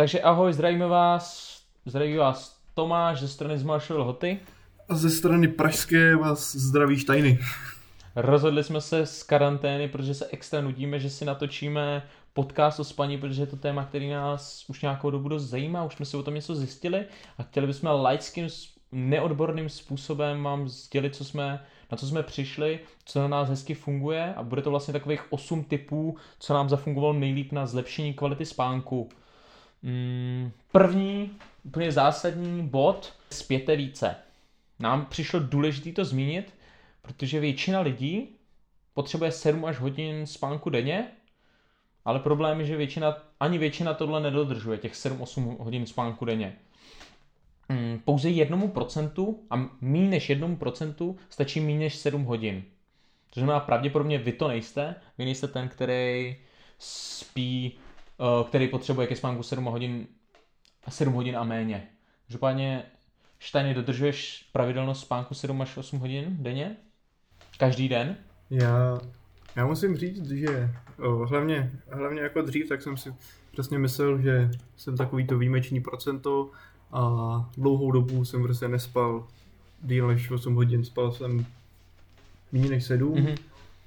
Takže ahoj, zdravíme vás, zdraví vás Tomáš ze strany z Marshall Hoty. A ze strany Pražské vás zdraví Štajny. Rozhodli jsme se z karantény, protože se extra nudíme, že si natočíme podcast o spaní, protože je to téma, který nás už nějakou dobu dost zajímá, už jsme si o tom něco zjistili a chtěli bychom laickým, neodborným způsobem vám sdělit, co jsme, na co jsme přišli, co na nás hezky funguje a bude to vlastně takových 8 typů, co nám zafungovalo nejlíp na zlepšení kvality spánku. Mm, první, úplně zásadní bod, spěte více. Nám přišlo důležité to zmínit, protože většina lidí potřebuje 7 až hodin spánku denně, ale problém je, že většina, ani většina tohle nedodržuje, těch 7-8 hodin spánku denně. Mm, pouze jednomu procentu a méně než jednomu procentu stačí méně než 7 hodin. To znamená, pravděpodobně vy to nejste, vy nejste ten, který spí, který potřebuje ke spánku 7 hodin, 7 hodin a méně. Každopádně, Štajny, dodržuješ pravidelnost spánku 7 až 8 hodin denně? Každý den? Já, já musím říct, že o, hlavně, hlavně jako dřív, tak jsem si přesně myslel, že jsem takový to výjimečný procento a dlouhou dobu jsem prostě nespal díl než 8 hodin, spal jsem méně než 7. Mm-hmm.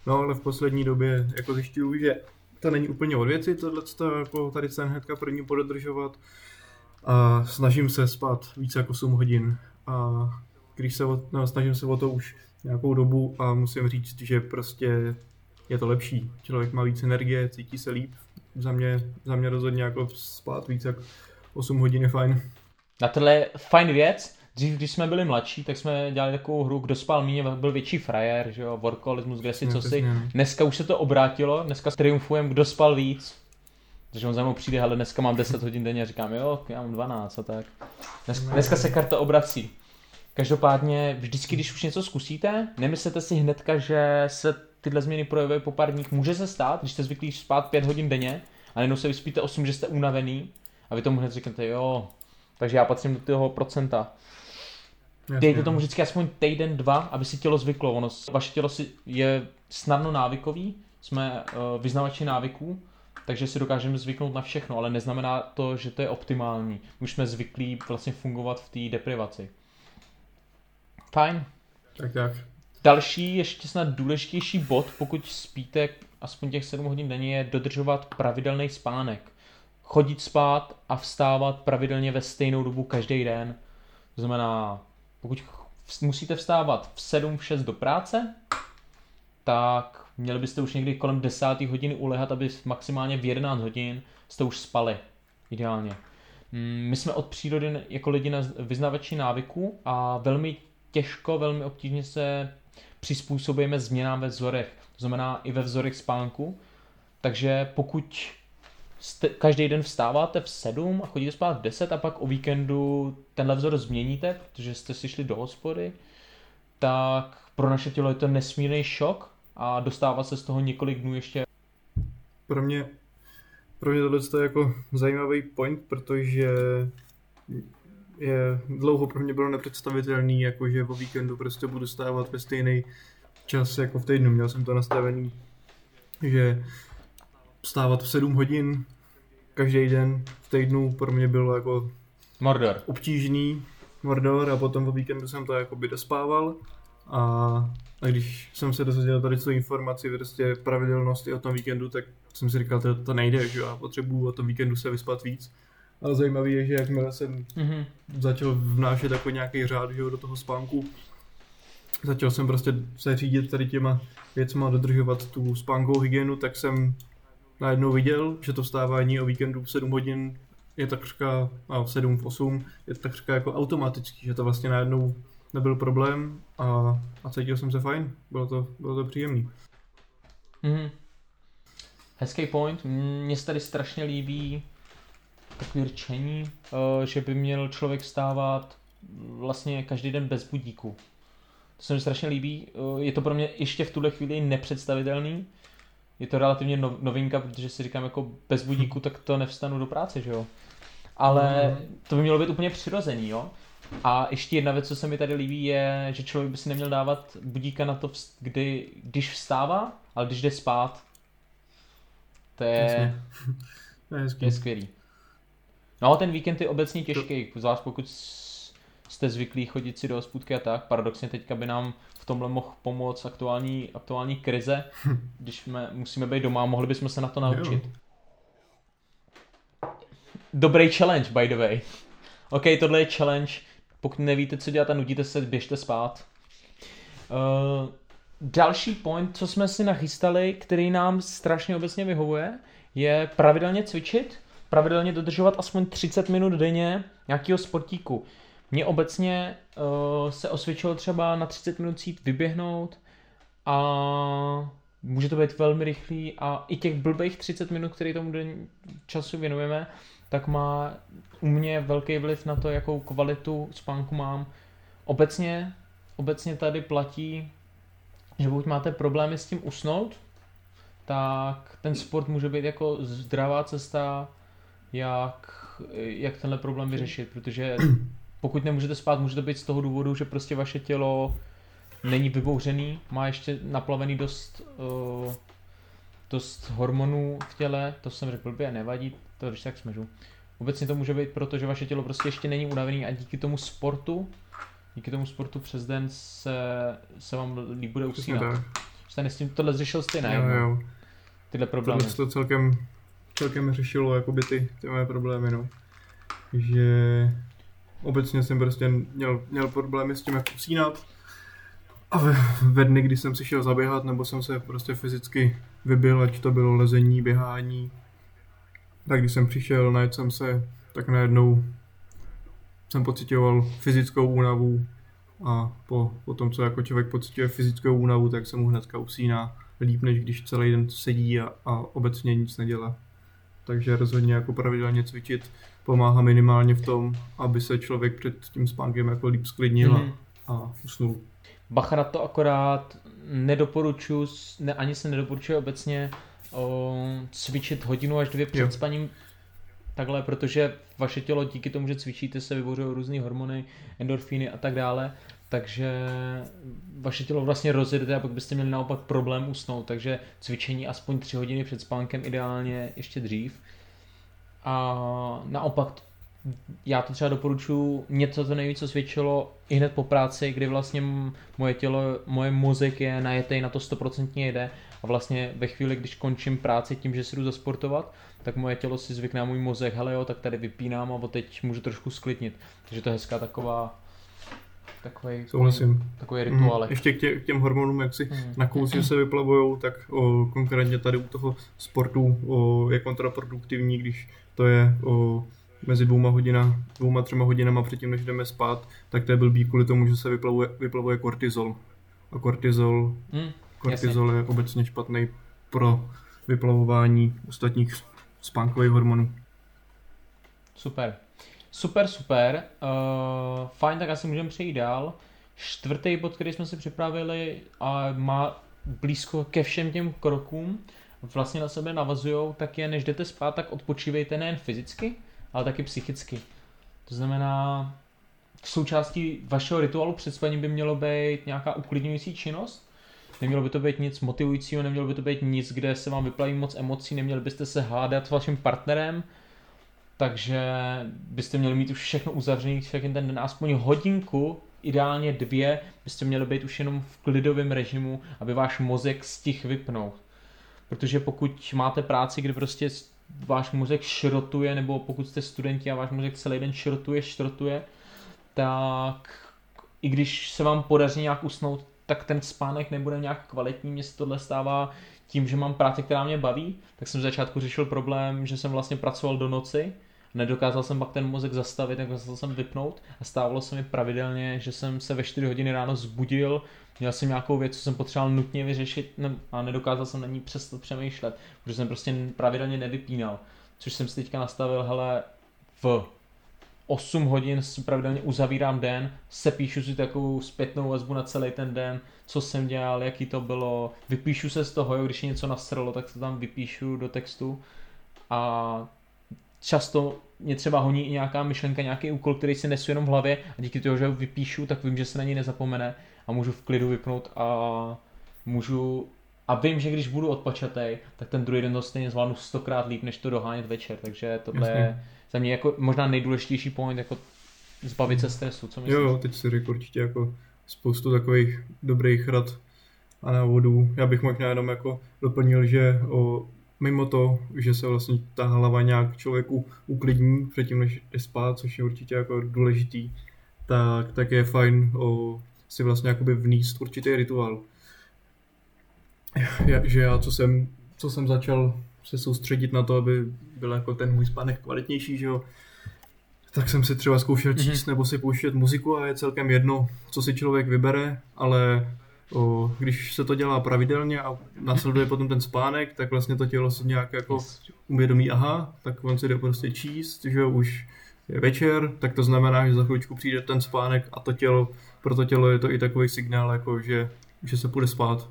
No ale v poslední době jako zjišťuju, že to není úplně od věci, tohle jako tady se hnedka první pododržovat a snažím se spát více jako 8 hodin a když se o, no, snažím se o to už nějakou dobu a musím říct, že prostě je to lepší. Člověk má víc energie, cítí se líp. Za mě, za mě rozhodně jako spát víc jak 8 hodin je fajn. Na tohle je fajn věc. Dřív, když jsme byli mladší, tak jsme dělali takovou hru, kdo spal méně, byl větší frajer, že jo, workoholismus, kde si, co si. Dneska už se to obrátilo, dneska triumfujeme, kdo spal víc. Takže on za mnou přijde, ale dneska mám 10 hodin denně a říkám, jo, já mám 12 a tak. Dneska, dneska se karta obrací. Každopádně vždycky, když už něco zkusíte, nemyslete si hnedka, že se tyhle změny projevují po pár dních. Může se stát, když jste zvyklí spát 5 hodin denně a najednou se vyspíte 8, že jste unavený a vy tomu hned řeknete, jo, takže já patřím do toho procenta. Jasně. Dejte tomu vždycky aspoň týden, dva, aby si tělo zvyklo. Ono, vaše tělo si je snadno návykový, jsme uh, vyznavači návyků, takže si dokážeme zvyknout na všechno, ale neznamená to, že to je optimální. Už jsme zvyklí vlastně fungovat v té deprivaci. Fajn. Tak tak. Další, ještě snad důležitější bod, pokud spíte aspoň těch 7 hodin denně, je dodržovat pravidelný spánek. Chodit spát a vstávat pravidelně ve stejnou dobu každý den. To znamená, pokud musíte vstávat v 7, v 6 do práce, tak měli byste už někdy kolem 10. hodiny ulehat, aby maximálně v 11 hodin jste už spali. Ideálně. Mm, my jsme od přírody jako lidi na vyznavači návyků a velmi těžko, velmi obtížně se přizpůsobujeme změnám ve vzorech. To znamená i ve vzorech spánku. Takže pokud jste, každý den vstáváte v 7 a chodíte spát v 10 a pak o víkendu tenhle vzor změníte, protože jste si šli do hospody, tak pro naše tělo je to nesmírný šok a dostává se z toho několik dnů ještě. Pro mě, pro mě tohle je jako zajímavý point, protože je dlouho pro mě bylo nepředstavitelný, jako že o víkendu prostě budu stávat ve stejný čas jako v týdnu. Měl jsem to nastavený, že vstávat v 7 hodin každý den v týdnu pro mě bylo jako Mordor. obtížný Mordor a potom o víkendu jsem to jakoby dospával a, a když jsem se dozvěděl tady co informaci prostě pravidelnosti o tom víkendu, tak jsem si říkal, to, to nejde, že já potřebuju o tom víkendu se vyspat víc. Ale zajímavé je, že jakmile jsem mm-hmm. začal vnášet jako nějaký řád že jo, do toho spánku, začal jsem prostě se řídit tady těma věcma, dodržovat tu spánkovou hygienu, tak jsem najednou viděl, že to vstávání o víkendu v 7 hodin je takřka, a v 7, v 8, je takřka jako automatický, že to vlastně najednou nebyl problém a, a cítil jsem se fajn, bylo to, bylo to příjemný. Mm-hmm. Hezký point, mně se tady strašně líbí takový rčení, eh, že by měl člověk vstávat vlastně každý den bez budíku. To se mi strašně líbí. Eh, je to pro mě ještě v tuhle chvíli nepředstavitelný. Je to relativně novinka, protože si říkám jako bez budíku, tak to nevstanu do práce, že jo. Ale mm. to by mělo být úplně přirozený, jo. A ještě jedna věc, co se mi tady líbí, je, že člověk by si neměl dávat budíka na to, kdy, když vstává, ale když jde spát. To je, to je, to je skvělý. No, ten víkend je obecně těžký, zvlášť pokud jste zvyklí chodit si do hospůdky a tak. Paradoxně teďka by nám v tomhle mohl pomoct aktuální, aktuální krize, když jsme, musíme být doma, mohli bychom se na to naučit. Jo. Dobrý challenge, by the way. OK, tohle je challenge. Pokud nevíte, co dělat a nudíte se, běžte spát. Uh, další point, co jsme si nachystali, který nám strašně obecně vyhovuje, je pravidelně cvičit, pravidelně dodržovat aspoň 30 minut denně nějakého sportíku. Mně obecně uh, se osvědčilo třeba na 30 minut jít vyběhnout a může to být velmi rychlý a i těch blbých 30 minut, který tomu den času věnujeme, tak má u mě velký vliv na to, jakou kvalitu spánku mám. Obecně, obecně tady platí, že pokud máte problémy s tím usnout, tak ten sport může být jako zdravá cesta, jak, jak tenhle problém vyřešit, protože pokud nemůžete spát, může to být z toho důvodu, že prostě vaše tělo není vybouřený, má ještě naplavený dost, uh, dost hormonů v těle, to jsem řekl blbě, nevadí, to když tak smežu. Obecně to může být proto, že vaše tělo prostě ještě není unavený a díky tomu sportu, díky tomu sportu přes den se, se vám líp bude usínat. Jste s tím tohle řešil stejné, jo, jo. tyhle problémy. Tohle to celkem, celkem řešilo jakoby ty, ty moje problémy, no. Že obecně jsem prostě měl, měl problémy s tím, jak usínat. A ve, ve dny, kdy jsem si šel zaběhat, nebo jsem se prostě fyzicky vybil, ať to bylo lezení, běhání, tak když jsem přišel, najet jsem se, tak najednou jsem pocitoval fyzickou únavu a po, po tom, co jako člověk pocituje fyzickou únavu, tak se mu hnedka usíná líp, než když celý den sedí a, a obecně nic nedělá. Takže rozhodně jako pravidelně cvičit pomáhá minimálně v tom, aby se člověk před tím spánkem jako líp sklidnil mm-hmm. a usnul. Bacha na to akorát nedoporučuji, ne, ani se nedoporučuje obecně o, cvičit hodinu až dvě před jo. spaním takhle, protože vaše tělo díky tomu, že cvičíte, se vybořují různé hormony, endorfíny a tak dále, takže vaše tělo vlastně rozjedete a pak byste měli naopak problém usnout, takže cvičení aspoň 3 hodiny před spánkem ideálně ještě dřív. A naopak já to třeba doporučuji něco, co nejvíc osvědčilo i hned po práci, kdy vlastně moje tělo, moje mozek je najetej na to 100% jede a vlastně ve chvíli, když končím práci tím, že si jdu zasportovat, tak moje tělo si zvykne můj mozek, hele jo, tak tady vypínám a teď můžu trošku sklidnit. Takže to je hezká taková takový, Souhlasím. takový rituál. Mm, ještě k, tě, k těm hormonům, jak si mm. na kousi se vyplavujou, tak o, konkrétně tady u toho sportu o, je kontraproduktivní, když to je o, mezi dvouma hodina, dvouma, třema hodinama předtím, než jdeme spát, tak to je blbý kvůli tomu, že se vyplavuje, vyplavuje kortizol. A kortizol, mm, kortizol je obecně špatný pro vyplavování ostatních spánkových hormonů. Super. Super, super. Uh, fajn, tak asi můžeme přejít dál. Čtvrtý bod, který jsme si připravili a má blízko ke všem těm krokům, vlastně na sebe navazují, tak je, než jdete spát, tak odpočívejte nejen fyzicky, ale taky psychicky. To znamená, součástí vašeho rituálu před spaním by mělo být nějaká uklidňující činnost, nemělo by to být nic motivujícího, nemělo by to být nic, kde se vám vyplaví moc emocí, neměli byste se hádat s vaším partnerem, takže byste měli mít už všechno uzavřené, všechny ten den, aspoň hodinku, ideálně dvě, byste měli být už jenom v klidovém režimu, aby váš mozek stih vypnout. Protože pokud máte práci, kdy prostě váš mozek šrotuje, nebo pokud jste studenti a váš mozek celý den šrotuje, šrotuje, tak i když se vám podaří nějak usnout, tak ten spánek nebude nějak kvalitní. Mně se tohle stává tím, že mám práci, která mě baví, tak jsem v začátku řešil problém, že jsem vlastně pracoval do noci, nedokázal jsem pak ten mozek zastavit, nedokázal jsem vypnout a stávalo se mi pravidelně, že jsem se ve 4 hodiny ráno zbudil, měl jsem nějakou věc, co jsem potřeboval nutně vyřešit a nedokázal jsem na ní přestat přemýšlet, protože jsem prostě pravidelně nevypínal, což jsem si teďka nastavil, hele, v 8 hodin pravidelně uzavírám den, sepíšu si takovou zpětnou vazbu na celý ten den, co jsem dělal, jaký to bylo, vypíšu se z toho, jo, když je něco nasrlo, tak se tam vypíšu do textu. A často mě třeba honí i nějaká myšlenka, nějaký úkol, který si nesu jenom v hlavě a díky toho, že ho vypíšu, tak vím, že se na něj nezapomene a můžu v klidu vypnout a můžu a vím, že když budu odpočatý, tak ten druhý den to stejně zvládnu stokrát líp, než to dohánět večer, takže tohle Jasně. je za mě jako možná nejdůležitější point, jako zbavit se stresu, co myslíš? Jo, jo, teď si řekl určitě jako spoustu takových dobrých rad a návodů. Já bych možná jenom jako doplnil, že o, mimo to, že se vlastně ta hlava nějak člověku uklidní předtím, než jde spát, což je určitě jako důležitý, tak, tak je fajn o, si vlastně jakoby vníst určitý rituál. Já, že já, co jsem, co jsem začal se soustředit na to, aby byl jako ten můj spánek kvalitnější, že jo, tak jsem si třeba zkoušel číst mm-hmm. nebo si pouštět muziku a je celkem jedno, co si člověk vybere, ale o, když se to dělá pravidelně a následuje potom ten spánek, tak vlastně to tělo si nějak jako uvědomí, aha, tak on si jde prostě číst, že jo, už je večer, tak to znamená, že za chvíličku přijde ten spánek a to tělo, pro to tělo je to i takový signál, jako že, že se půjde spát.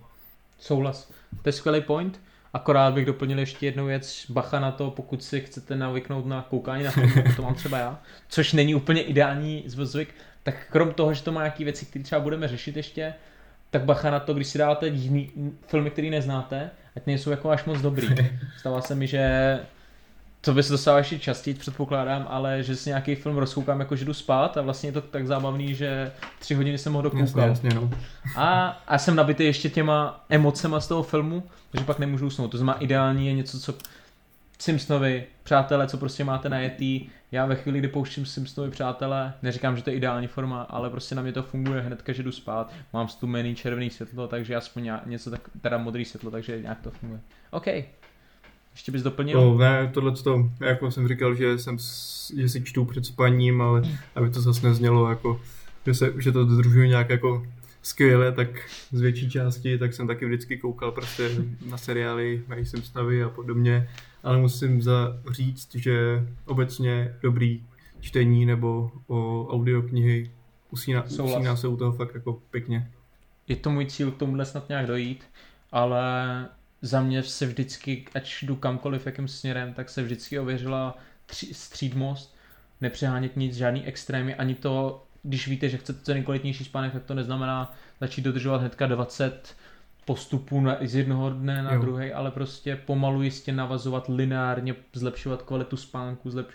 Souhlas. To je skvělý point. Akorát bych doplnil ještě jednu věc, bacha na to, pokud si chcete navyknout na koukání na jako to mám třeba já, což není úplně ideální zvyk, tak krom toho, že to má nějaké věci, které třeba budeme řešit ještě, tak bacha na to, když si dáte jiný filmy, které neznáte, ať nejsou jako až moc dobrý. Stává se mi, že to by se dostalo ještě častěji, předpokládám, ale že si nějaký film rozkoukám, jako že jdu spát a vlastně je to tak zábavný, že tři hodiny jsem mohl dokoukat. Jasně, jasně, no. A, a jsem nabitý ještě těma emocema z toho filmu, takže pak nemůžu usnout. To znamená ideální je něco, co Simpsonovi, přátelé, co prostě máte na jetý. Já ve chvíli, kdy pouštím Simpsonovi přátelé, neříkám, že to je ideální forma, ale prostě na mě to funguje hned, že jdu spát. Mám stumený červený světlo, takže aspoň něco tak, teda modrý světlo, takže nějak to funguje. OK. Ještě bys doplnil? No, ne, tohle to, jako jsem říkal, že, jsem, že si čtu před spaním, ale aby to zase neznělo jako, že, se, že to dodržuje nějak jako skvěle, tak z větší části, tak jsem taky vždycky koukal prostě na seriály, mají Simpsonovi a podobně, ale musím za říct, že obecně dobrý čtení nebo o audioknihy usíná, usíná se u toho fakt jako pěkně. Je to můj cíl k tomuhle snad nějak dojít, ale za mě se vždycky, ať jdu kamkoliv, jakým směrem, tak se vždycky ověřila tři, střídmost, nepřehánět nic, žádný extrémy, ani to, když víte, že chcete ten kvalitnější spánek, tak to neznamená začít dodržovat hnedka 20 postupů na, z jednoho dne na druhý, ale prostě pomalu jistě navazovat lineárně, zlepšovat kvalitu spánku, zlepš...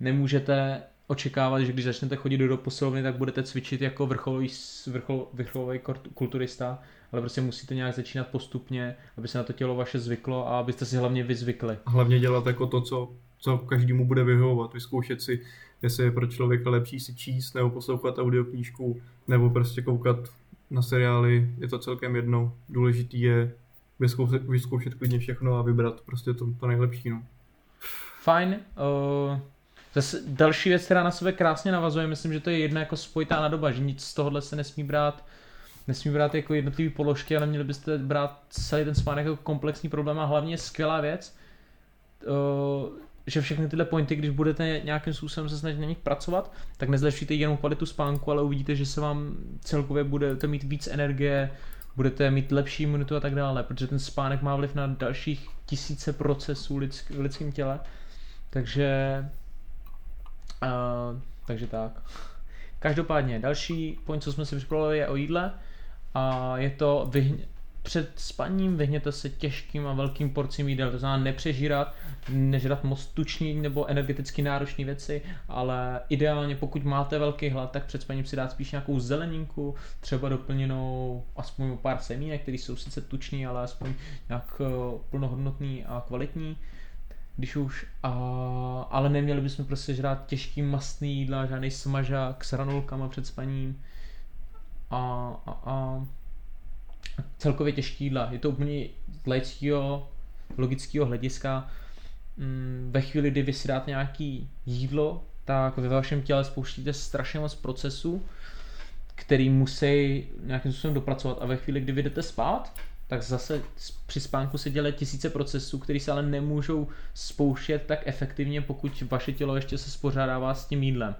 nemůžete očekávat, že když začnete chodit do posilovny, tak budete cvičit jako vrcholový, vrchol, vrcholový kulturista, ale prostě musíte nějak začínat postupně, aby se na to tělo vaše zvyklo a abyste si hlavně vyzvykli. Hlavně dělat jako to, co, co každému bude vyhovovat, vyzkoušet si, jestli je pro člověka lepší si číst nebo poslouchat audioknížku, nebo prostě koukat na seriály, je to celkem jedno. Důležitý je vyzkoušet, vyzkoušet klidně všechno a vybrat prostě to, to nejlepší. No. Fajn. Uh, zase další věc, která na sebe krásně navazuje, myslím, že to je jedna jako spojitá na doba, že nic z tohohle se nesmí brát nesmí brát jako jednotlivé položky, ale měli byste brát celý ten spánek jako komplexní problém a hlavně skvělá věc, že všechny tyhle pointy, když budete nějakým způsobem se snažit na nich pracovat, tak nezlepšíte jenom kvalitu spánku, ale uvidíte, že se vám celkově budete mít víc energie, budete mít lepší imunitu a tak dále, protože ten spánek má vliv na dalších tisíce procesů v lidském těle. Takže uh, takže tak. Každopádně, další point, co jsme si připravili, je o jídle. A je to vyhně, před spaním vyhněte se těžkým a velkým porcím jídel, to znamená nepřežírat, nežrat moc tučný nebo energeticky náročné věci, ale ideálně pokud máte velký hlad, tak před spaním si dát spíš nějakou zeleninku, třeba doplněnou aspoň pár semínek, které jsou sice tučný, ale aspoň nějak eh, plnohodnotný a kvalitní když už, a, ale neměli bychom prostě žrát těžký mastný jídla, žádný smažák s ranulkama před spaním a, a, a celkově těžký jídla. Je to úplně z laického, logického hlediska. Mm, ve chvíli, kdy vy si dáte nějaký jídlo, tak ve vašem těle spouštíte strašně moc procesů, který musí nějakým způsobem dopracovat a ve chvíli, kdy vy jdete spát, tak zase při spánku se dělají tisíce procesů, které se ale nemůžou spouštět tak efektivně, pokud vaše tělo ještě se spořádává s tím jídlem.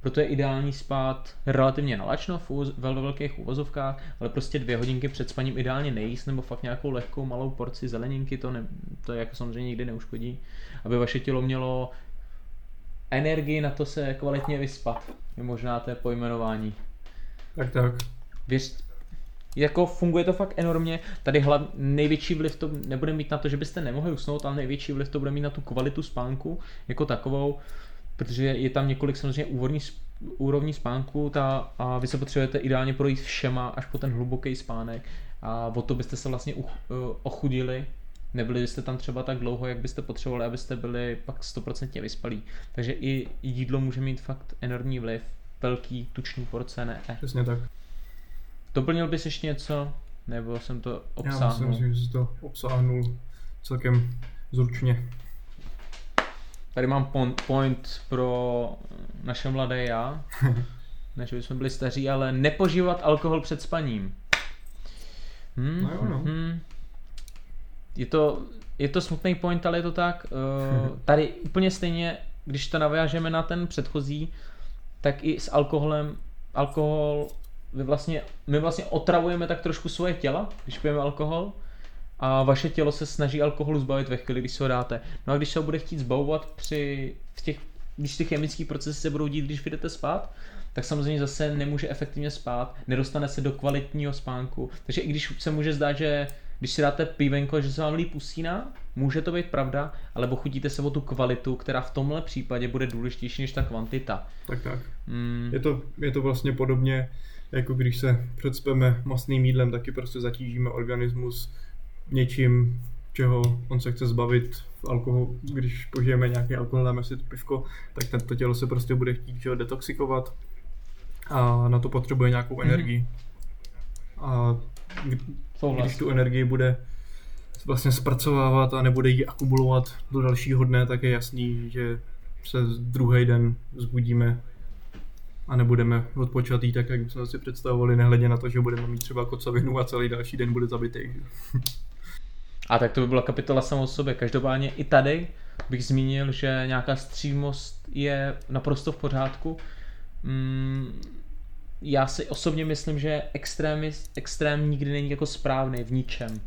Proto je ideální spát relativně nalačno, ve velkých uvozovkách, ale prostě dvě hodinky před spaním ideálně nejíst, nebo fakt nějakou lehkou malou porci zeleninky, to, ne, to jako samozřejmě nikdy neuškodí, aby vaše tělo mělo energii na to se kvalitně vyspat. Je možná to je pojmenování. Tak tak. Věř, jako funguje to fakt enormně. Tady hlav, největší vliv to nebude mít na to, že byste nemohli usnout, ale největší vliv to bude mít na tu kvalitu spánku jako takovou, protože je tam několik samozřejmě úvodní úrovní spánku ta, a vy se potřebujete ideálně projít všema až po ten hluboký spánek a o to byste se vlastně uch, uh, ochudili nebyli byste tam třeba tak dlouho, jak byste potřebovali, abyste byli pak 100% vyspalí. Takže i jídlo může mít fakt enormní vliv, velký tučný porce, ne? Přesně tak. Doplnil bys ještě něco? Nebo jsem to obsáhnul? Já myslím, že jsi to obsáhnul celkem zručně. Tady mám point, pro naše mladé já. Než bychom byli staří, ale nepožívat alkohol před spaním. Hmm, no jo, no. Hmm. Je to, je to smutný point, ale je to tak. Uh, tady úplně stejně, když to navážeme na ten předchozí, tak i s alkoholem, alkohol, vy vlastně, my vlastně otravujeme tak trošku svoje těla, když pijeme alkohol, a vaše tělo se snaží alkoholu zbavit ve chvíli, když se ho dáte. No a když se ho bude chtít zbavovat při v těch, když ty chemické procesy se budou dít, když jdete spát, tak samozřejmě zase nemůže efektivně spát, nedostane se do kvalitního spánku. Takže i když se může zdát, že když si dáte pivenko, že se vám líp usíná, může to být pravda, ale pochutíte se o tu kvalitu, která v tomhle případě bude důležitější než ta kvantita. Tak tak. Mm. Je, to, je to vlastně podobně, jako když se předspeme masným jídlem, taky prostě zatížíme organismus něčím, čeho on se chce zbavit v alkoholu, když požijeme nějaký alkohol, dáme si to pivko, tak tento tělo se prostě bude chtít čeho detoxikovat a na to potřebuje nějakou mm-hmm. energii. A když tu energii bude vlastně zpracovávat a nebude ji akumulovat do dalšího dne, tak je jasný, že se druhý den zbudíme a nebudeme odpočatý tak, jak jsme si představovali, nehledě na to, že budeme mít třeba kocovinu a celý další den bude zabitý. A tak to by byla kapitola samou sobě. Každopádně i tady bych zmínil, že nějaká střímost je naprosto v pořádku. Mm, já si osobně myslím, že extrém, extrém nikdy není jako správný v ničem.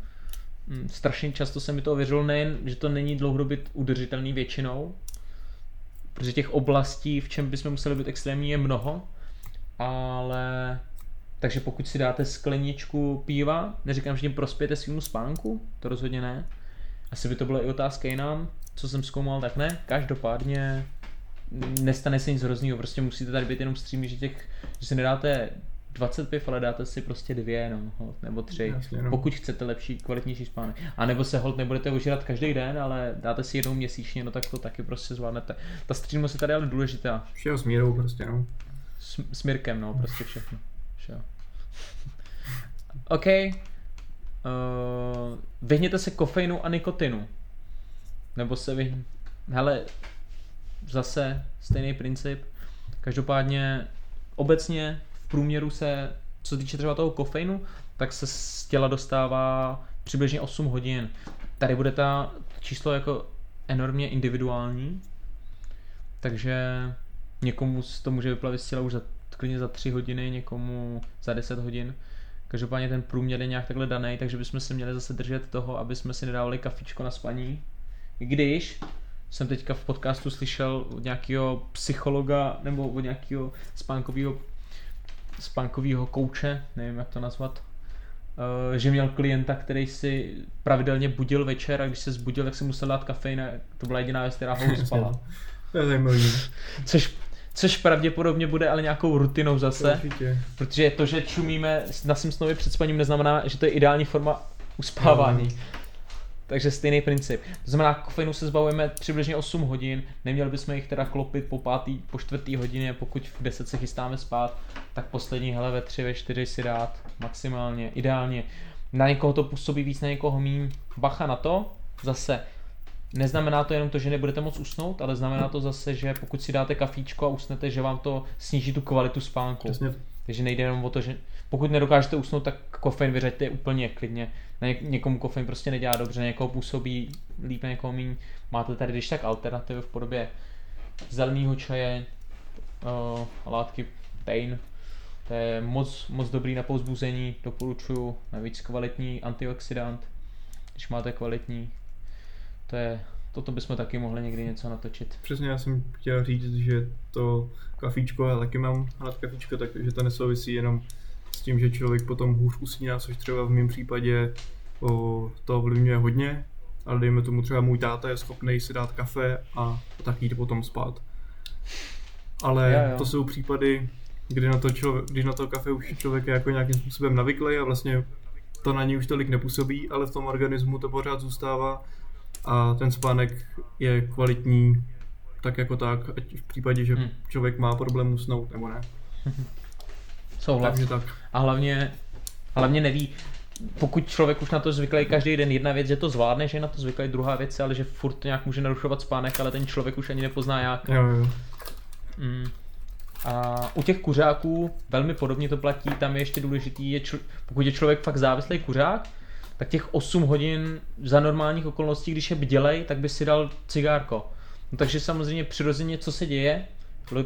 Mm, strašně často se mi to ověřilo, nejen, že to není dlouhodobě udržitelný většinou, protože těch oblastí, v čem bychom museli být extrémní, je mnoho, ale takže pokud si dáte skleničku piva, neříkám, že tím prospějete svým spánku, to rozhodně ne. Asi by to byla i otázka jinam, co jsem zkoumal, tak ne. Každopádně nestane se nic hroznýho, prostě musíte tady být jenom střímy, že, těch, že si nedáte 20 piv, ale dáte si prostě dvě, no, hold, nebo tři, Jasně, no. pokud chcete lepší, kvalitnější spánek. A nebo se hold nebudete ožírat každý den, ale dáte si jednou měsíčně, no tak to taky prostě zvládnete. Ta střímost je tady ale důležitá. Všeho s mírou prostě, no. S, s Mirkem, no, prostě všechno. Všeho. OK. Uh, vyhněte se kofeinu a nikotinu. Nebo se vyhněte... Hele, zase stejný princip. Každopádně obecně průměru se, co týče třeba toho kofeinu, tak se z těla dostává přibližně 8 hodin. Tady bude ta číslo jako enormně individuální, takže někomu to může vyplavit z těla už za, klidně za 3 hodiny, někomu za 10 hodin. Každopádně ten průměr je nějak takhle daný, takže bychom se měli zase držet toho, aby jsme si nedávali kafičko na spaní. Když jsem teďka v podcastu slyšel od nějakého psychologa nebo od nějakého spánkového spánkového kouče, nevím jak to nazvat, uh, že měl klienta, který si pravidelně budil večer a když se zbudil, tak si musel dát kafein a to byla jediná věc, která ho uspala. to je zajímavý. Což, což pravděpodobně bude ale nějakou rutinou zase, Určitě. protože to, že čumíme na Simpsonovi před spaním neznamená, že to je ideální forma uspávání. No. Takže stejný princip. To znamená, kofeinu se zbavujeme přibližně 8 hodin, neměli bychom jich teda klopit po pátý, po čtvrtý hodině, pokud v 10 se chystáme spát, tak poslední hele ve 3, ve 4 si dát maximálně, ideálně. Na někoho to působí víc, na někoho míň. Bacha na to, zase Neznamená to jenom to, že nebudete moc usnout, ale znamená to zase, že pokud si dáte kafíčko a usnete, že vám to sníží tu kvalitu spánku. Přesně. Takže nejde jenom o to, že pokud nedokážete usnout, tak kofein vyřaďte úplně klidně. Někomu kofein prostě nedělá dobře, někoho působí líp, někoho míň. Máte tady když tak alternativu v podobě zeleného čaje, uh, látky pain. To je moc, moc dobrý na povzbuzení, doporučuju, navíc kvalitní antioxidant, když máte kvalitní. To je, toto bychom taky mohli někdy něco natočit. Přesně, já jsem chtěl říct, že to kafíčko, já taky mám rád kafíčko, takže to nesouvisí jenom s tím, že člověk potom hůř usíná, což třeba v mém případě o, to ovlivňuje hodně, ale dejme tomu třeba můj táta je schopný si dát kafe a tak jít potom spát. Ale jo, jo. to jsou případy, kdy na to, člověk, když na to kafe už člověk je jako nějakým způsobem navyklý a vlastně to na něj už tolik nepůsobí, ale v tom organismu to pořád zůstává a ten spánek je kvalitní tak jako tak, ať v případě, že hmm. člověk má problém usnout nebo ne. Souhlas. Takže tak. A hlavně, hlavně neví, pokud člověk už na to zvyklý každý den, jedna věc, že to zvládne, že je na to zvyklý, druhá věc, ale že furt to nějak může narušovat spánek, ale ten člověk už ani nepozná jak. Jo, jo. Mm. A u těch kuřáků velmi podobně to platí, tam je ještě důležitý, je čl- pokud je člověk fakt závislý kuřák, tak těch 8 hodin za normálních okolností, když je bdělej, tak by si dal cigárko. No, takže samozřejmě přirozeně, co se děje,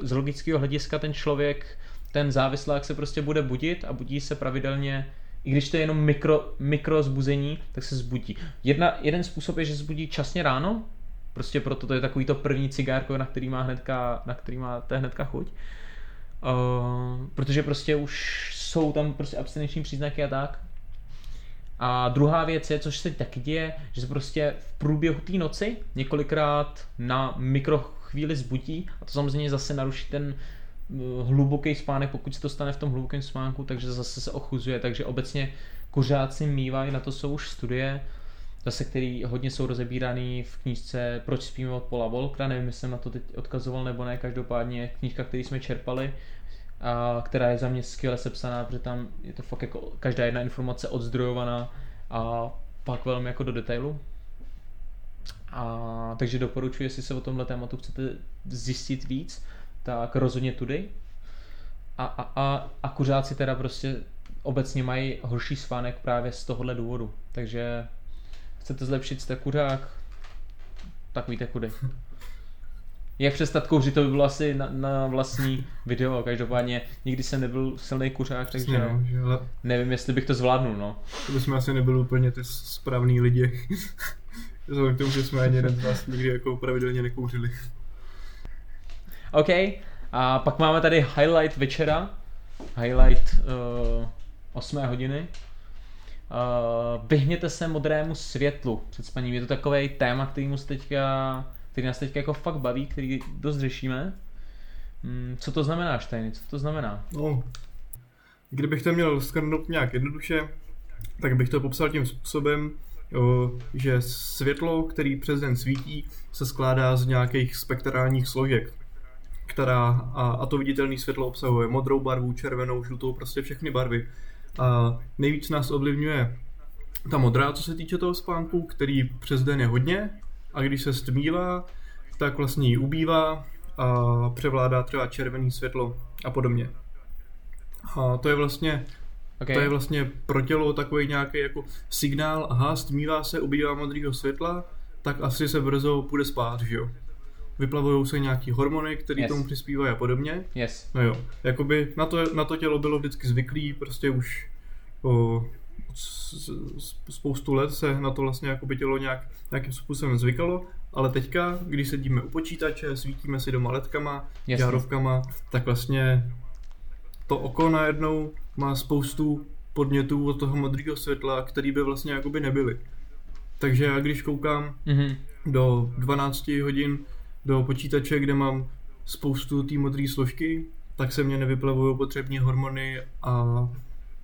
z logického hlediska ten člověk, ten závislák se prostě bude budit a budí se pravidelně i když to je jenom mikro, mikro zbuzení, tak se zbudí. Jedna, jeden způsob je, že zbudí časně ráno, prostě proto to je takový to první cigárko, na který má hnedka, na který má to hnedka chuť. Uh, protože prostě už jsou tam prostě abstinenční příznaky a tak. A druhá věc je, což se taky děje, že se prostě v průběhu té noci několikrát na mikrochvíli zbudí a to samozřejmě zase naruší ten hluboký spánek, pokud se to stane v tom hlubokém spánku, takže zase se ochuzuje, takže obecně kuřáci mývají, na to jsou už studie, zase který hodně jsou rozebíraný v knížce Proč spíme od Paula Volkra, nevím, jestli jsem na to teď odkazoval nebo ne, každopádně knížka, který jsme čerpali, a která je za mě skvěle sepsaná, protože tam je to fakt jako každá jedna informace odzdrojovaná a pak velmi jako do detailu. A, takže doporučuji, jestli se o tomhle tématu chcete zjistit víc, tak rozhodně tudy. A, a, a, a kuřáci teda prostě obecně mají horší spánek právě z tohohle důvodu. Takže chcete zlepšit jste kuřák, tak víte kudy. Jak přestat kouřit, to by bylo asi na, na vlastní video, každopádně nikdy jsem nebyl silný kuřák, takže no, že, ale... nevím, jestli bych to zvládnul, no. To bychom asi nebyli úplně ty správný lidi. Vzhledem k tomu, že jsme ani jeden z nás nikdy jako pravidelně nekouřili. OK, a pak máme tady highlight večera, highlight uh, 8 hodiny. Uh, vyhněte se modrému světlu před spaním. Je to takový téma, který se teďka který nás teď jako fakt baví, který dost řešíme. Hmm, co to znamená, Steiny? Co to znamená? No, kdybych to měl skrnout nějak jednoduše, tak bych to popsal tím způsobem, že světlo, který přes den svítí, se skládá z nějakých spektrálních složek, která, a, a to viditelné světlo obsahuje modrou barvu, červenou, žlutou, prostě všechny barvy. A nejvíc nás ovlivňuje ta modrá, co se týče toho spánku, který přes den je hodně, a když se stmívá, tak vlastně jí ubývá a převládá třeba červený světlo a podobně. A to je vlastně okay. to je vlastně pro tělo takový nějaký jako signál, aha, stmívá se, ubývá modrého světla, tak asi se brzo půjde spát, že jo. Vyplavují se nějaký hormony, které yes. tomu přispívají a podobně. Yes. No jo, jakoby na to, na to tělo bylo vždycky zvyklý, prostě už o, spoustu let se na to vlastně jako by tělo nějak, nějakým způsobem zvykalo, ale teďka, když sedíme u počítače, svítíme si doma ledkama, žárovkama, tak vlastně to oko najednou má spoustu podnětů od toho modrého světla, který by vlastně jakoby nebyly. Takže já když koukám mm-hmm. do 12 hodin do počítače, kde mám spoustu té modré složky, tak se mě nevyplavují potřební hormony a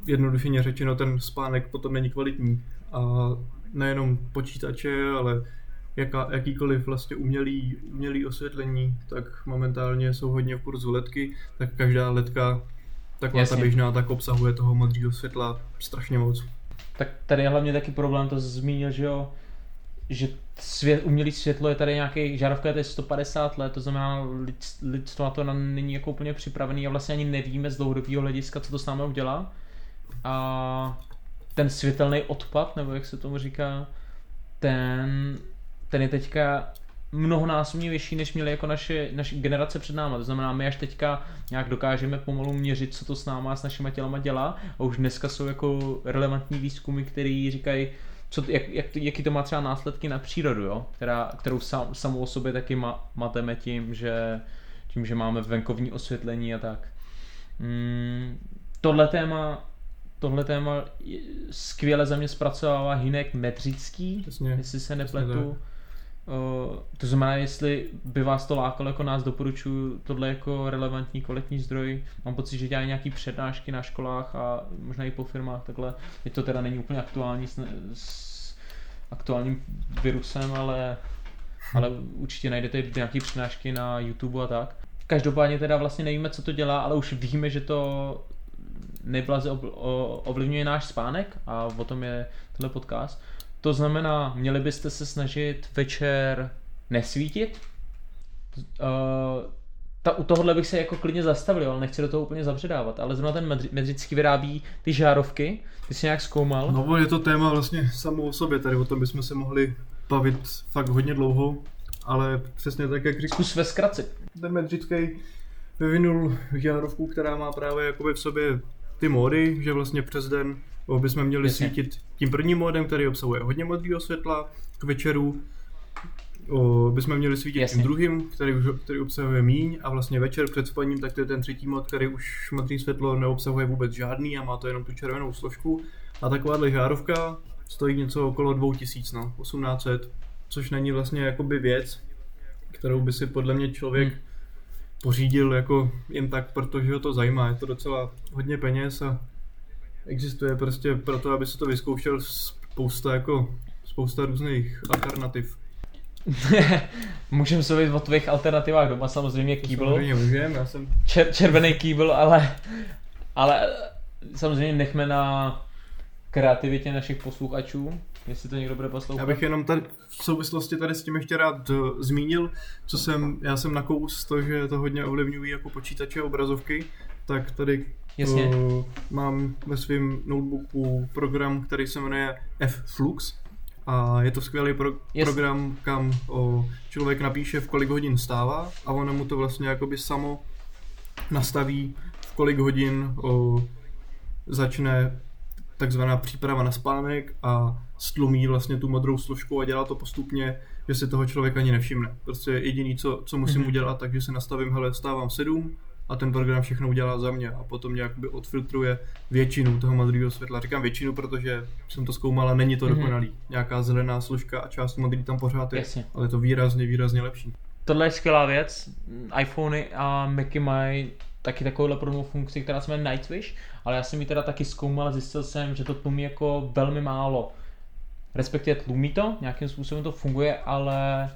jednoduše řečeno ten spánek potom není kvalitní. A nejenom počítače, ale jaká, jakýkoliv vlastně umělý, umělý osvětlení, tak momentálně jsou hodně v kurzu ledky, tak každá ledka taková Jasně. ta běžná, tak obsahuje toho modrého světla strašně moc. Tak tady je hlavně taky problém, to zmínil, že jo, že svět, umělý světlo je tady nějaký, žárovka je tady 150 let, to znamená lidstvo na to není jako úplně připravený a vlastně ani nevíme z dlouhodobého hlediska, co to s námi udělá a ten světelný odpad, nebo jak se tomu říká, ten, ten je teďka mnohonásobně vyšší, než měli jako naše, naše generace před náma. To znamená, my až teďka nějak dokážeme pomalu měřit, co to s náma a s našimi tělama dělá. A už dneska jsou jako relevantní výzkumy, které říkají, co, jak, jak, jaký to má třeba následky na přírodu, jo? Která, kterou sam, samou o sobě taky ma, mateme tím, že, tím, že máme venkovní osvětlení a tak. Mm, tohle téma tohle téma skvěle za mě zpracovává Hinek Medřický, Přesně. jestli se nepletu. Uh, to znamená, jestli by vás to lákalo jako nás, doporučuji tohle jako relevantní kvalitní zdroj. Mám pocit, že dělají nějaký přednášky na školách a možná i po firmách takhle. Je to teda není úplně aktuální s, s aktuálním virusem, ale, ale určitě najdete nějaké přednášky na YouTube a tak. Každopádně teda vlastně nevíme, co to dělá, ale už víme, že to neblaze ovlivňuje náš spánek a o tom je tenhle podcast. To znamená, měli byste se snažit večer nesvítit. Uh, ta, u tohohle bych se jako klidně zastavil, ale nechci do toho úplně zabředávat. Ale zrovna ten Medřický vyrábí ty žárovky, ty jsi nějak zkoumal. No, je to téma vlastně samo o sobě, tady o tom bychom se mohli bavit fakt hodně dlouho, ale přesně tak, jak říkáš. Zkus ve zkratci. Ten Medřický vyvinul žárovku, která má právě jakoby v sobě ty módy, že vlastně přes den bychom měli Jasně. svítit tím prvním módem, který obsahuje hodně modrého světla k večeru, o, bychom měli svítit Jasně. tím druhým, který, který obsahuje míň a vlastně večer před spaním, tak to je ten třetí mod, který už modré světlo neobsahuje vůbec žádný a má to jenom tu červenou složku. A takováhle žárovka stojí něco okolo 2000, no, 1800, což není vlastně jakoby věc, kterou by si podle mě člověk hmm. pořídil jako jen tak, protože ho to zajímá. Je to docela hodně peněz a existuje prostě pro to, aby se to vyzkoušel spousta jako spousta různých alternativ. Můžeme se mluvit o tvých alternativách doma, samozřejmě kýbl. Samozřejmě můžeme, já jsem... Čer, červený kýbl, ale, ale samozřejmě nechme na kreativitě našich posluchačů, jestli to někdo bude poslouchat. Já bych jenom tady v souvislosti tady s tím ještě rád uh, zmínil, co jsem, já jsem nakous to, že to hodně ovlivňují jako počítače obrazovky, tak tady Jasně. Uh, mám ve svém notebooku program, který se jmenuje F-Flux a je to skvělý pro- yes. program, kam o, člověk napíše, v kolik hodin stává a ono mu to vlastně jakoby samo nastaví, v kolik hodin o, začne takzvaná příprava na spánek a stlumí vlastně tu modrou složku a dělá to postupně, že se toho člověk ani nevšimne. Prostě jediný, co, co musím mm-hmm. udělat, takže se nastavím, hele, stávám sedm, a ten program všechno udělá za mě a potom nějak by odfiltruje většinu toho modrého světla. Říkám většinu, protože jsem to zkoumal a není to mm-hmm. dokonalý. Nějaká zelená složka a část modrý tam pořád je, Jasně. ale je to výrazně, výrazně lepší. Tohle je skvělá věc. iPhony a Macy mají taky takovouhle podobnou funkci, která se jmenuje Nightwish, ale já jsem ji teda taky zkoumal a zjistil jsem, že to tlumí jako velmi málo. Respektive tlumí to, nějakým způsobem to funguje, ale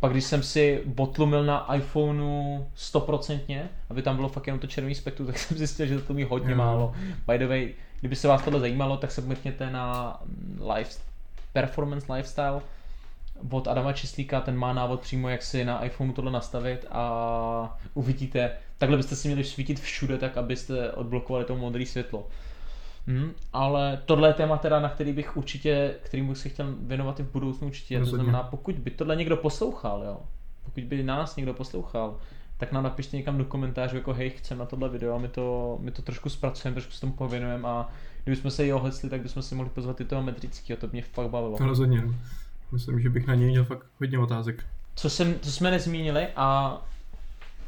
pak když jsem si botlumil na iPhoneu stoprocentně, aby tam bylo fakt jenom to červený spektrum, tak jsem zjistil, že to mi hodně mm. málo. By the way, kdyby se vás tohle zajímalo, tak se mrkněte na life, Performance Lifestyle od Adama Čislíka, ten má návod přímo, jak si na iPhoneu tohle nastavit a uvidíte, takhle byste si měli svítit všude, tak abyste odblokovali to modré světlo. Hmm, ale tohle je téma teda, na který bych určitě, kterým bych si chtěl věnovat i v budoucnu určitě. Rozhodně. To znamená, pokud by tohle někdo poslouchal, jo, pokud by nás někdo poslouchal, tak nám napište někam do komentářů, jako hej, chcem na tohle video a my to, my to trošku zpracujeme, trošku se tomu pověnujeme a kdybychom se i ohlecli, tak bychom si mohli pozvat i toho metrického, to mě fakt bavilo. Rozhodně. Myslím, že bych na něj měl fakt hodně otázek. Co, jsem, co jsme nezmínili a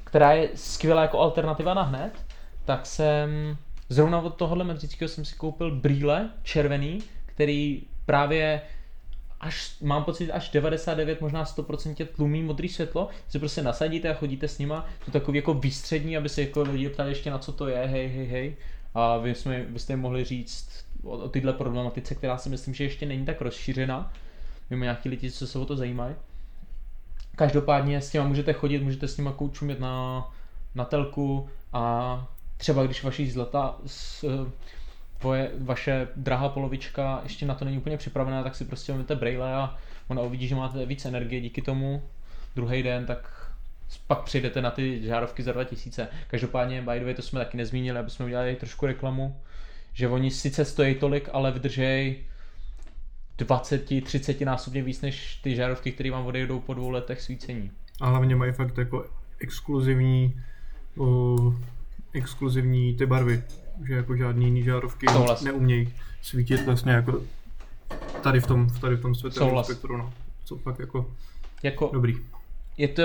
která je skvělá jako alternativa na hned, tak jsem Zrovna od tohohle metrického jsem si koupil brýle červený, který právě až, mám pocit, až 99, možná 100% tlumí modrý světlo, si prostě nasadíte a chodíte s nima, to takový jako výstřední, aby se jako lidi ptali ještě na co to je, hej, hej, hej. A vy jsme, byste mohli říct o, o tyhle problematice, která si myslím, že ještě není tak rozšířena, mimo nějaký lidi, co se o to zajímají. Každopádně s těma můžete chodit, můžete s nima koučumět na, na telku a třeba když vaši zlata, tvoje, vaše drahá polovička ještě na to není úplně připravená, tak si prostě vezmete braille a ona uvidí, že máte víc energie díky tomu. Druhý den, tak pak přijdete na ty žárovky za 2000. Každopádně, by the way, to jsme taky nezmínili, aby jsme udělali trošku reklamu, že oni sice stojí tolik, ale vydržej 20-30 násobně víc než ty žárovky, které vám odejdou po dvou letech svícení. A hlavně mají fakt jako exkluzivní uh, exkluzivní ty barvy, že jako žádný jiný žárovky Souhlas. neumějí svítit vlastně jako tady v tom, tady v tom světelném spektru, no. Co fakt jako, jako dobrý. Je to,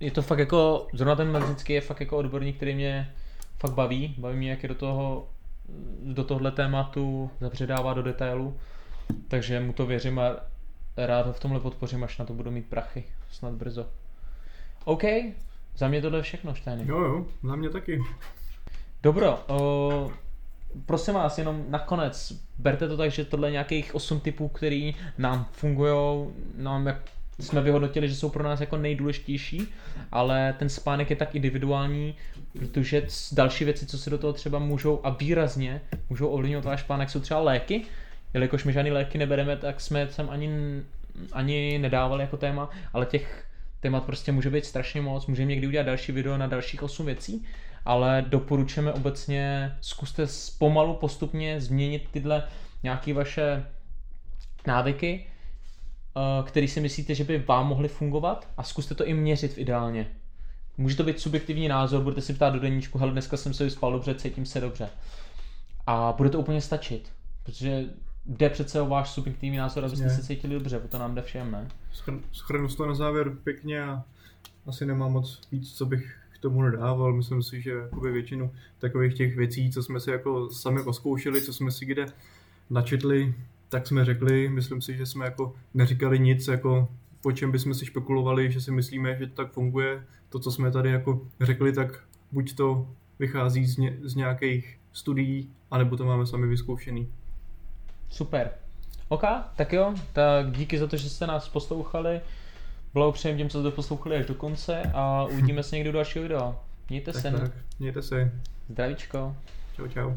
je to fakt jako, zrovna ten Mazický je fakt jako odborník, který mě fakt baví, baví mě, jak je do toho do tohle tématu zabředává do detailu, takže mu to věřím a rád ho v tomhle podpořím, až na to budu mít prachy, snad brzo. OK, za mě tohle je všechno, Štény. Jo, jo, za mě taky. Dobro, o, prosím vás, jenom nakonec, berte to tak, že tohle je nějakých 8 typů, který nám fungují, nám jak jsme vyhodnotili, že jsou pro nás jako nejdůležitější, ale ten spánek je tak individuální, protože další věci, co se do toho třeba můžou a výrazně můžou ovlivňovat váš spánek, jsou třeba léky, jelikož my žádný léky nebereme, tak jsme sem ani, ani nedávali jako téma, ale těch témat prostě může být strašně moc, můžeme někdy udělat další video na dalších 8 věcí, ale doporučujeme obecně, zkuste pomalu postupně změnit tyhle nějaké vaše návyky, eh, který si myslíte, že by vám mohly fungovat a zkuste to i měřit v ideálně. Může to být subjektivní názor, budete si ptát do deníčku, hele dneska jsem se vyspal dobře, cítím se dobře. A bude to úplně stačit, protože jde přece o váš subjektivní názor, abyste se cítili dobře, to nám jde všem, ne? Schrnu to na závěr pěkně a asi nemám moc víc, co bych k tomu dodával. Myslím si, že většinu takových těch věcí, co jsme si jako sami oskoušeli, co jsme si kde načetli, tak jsme řekli, myslím si, že jsme jako neříkali nic, jako po čem bychom si špekulovali, že si myslíme, že to tak funguje. To, co jsme tady jako řekli, tak buď to vychází z, ně, z nějakých studií, anebo to máme sami vyzkoušený. Super. OK, tak jo, tak díky za to, že jste nás poslouchali. Blahopřejem těm, co jste poslouchali až do konce a uvidíme se někdy u dalšího videa. Mějte tak, se. Tak, mějte se. Zdravíčko. Čau, čau.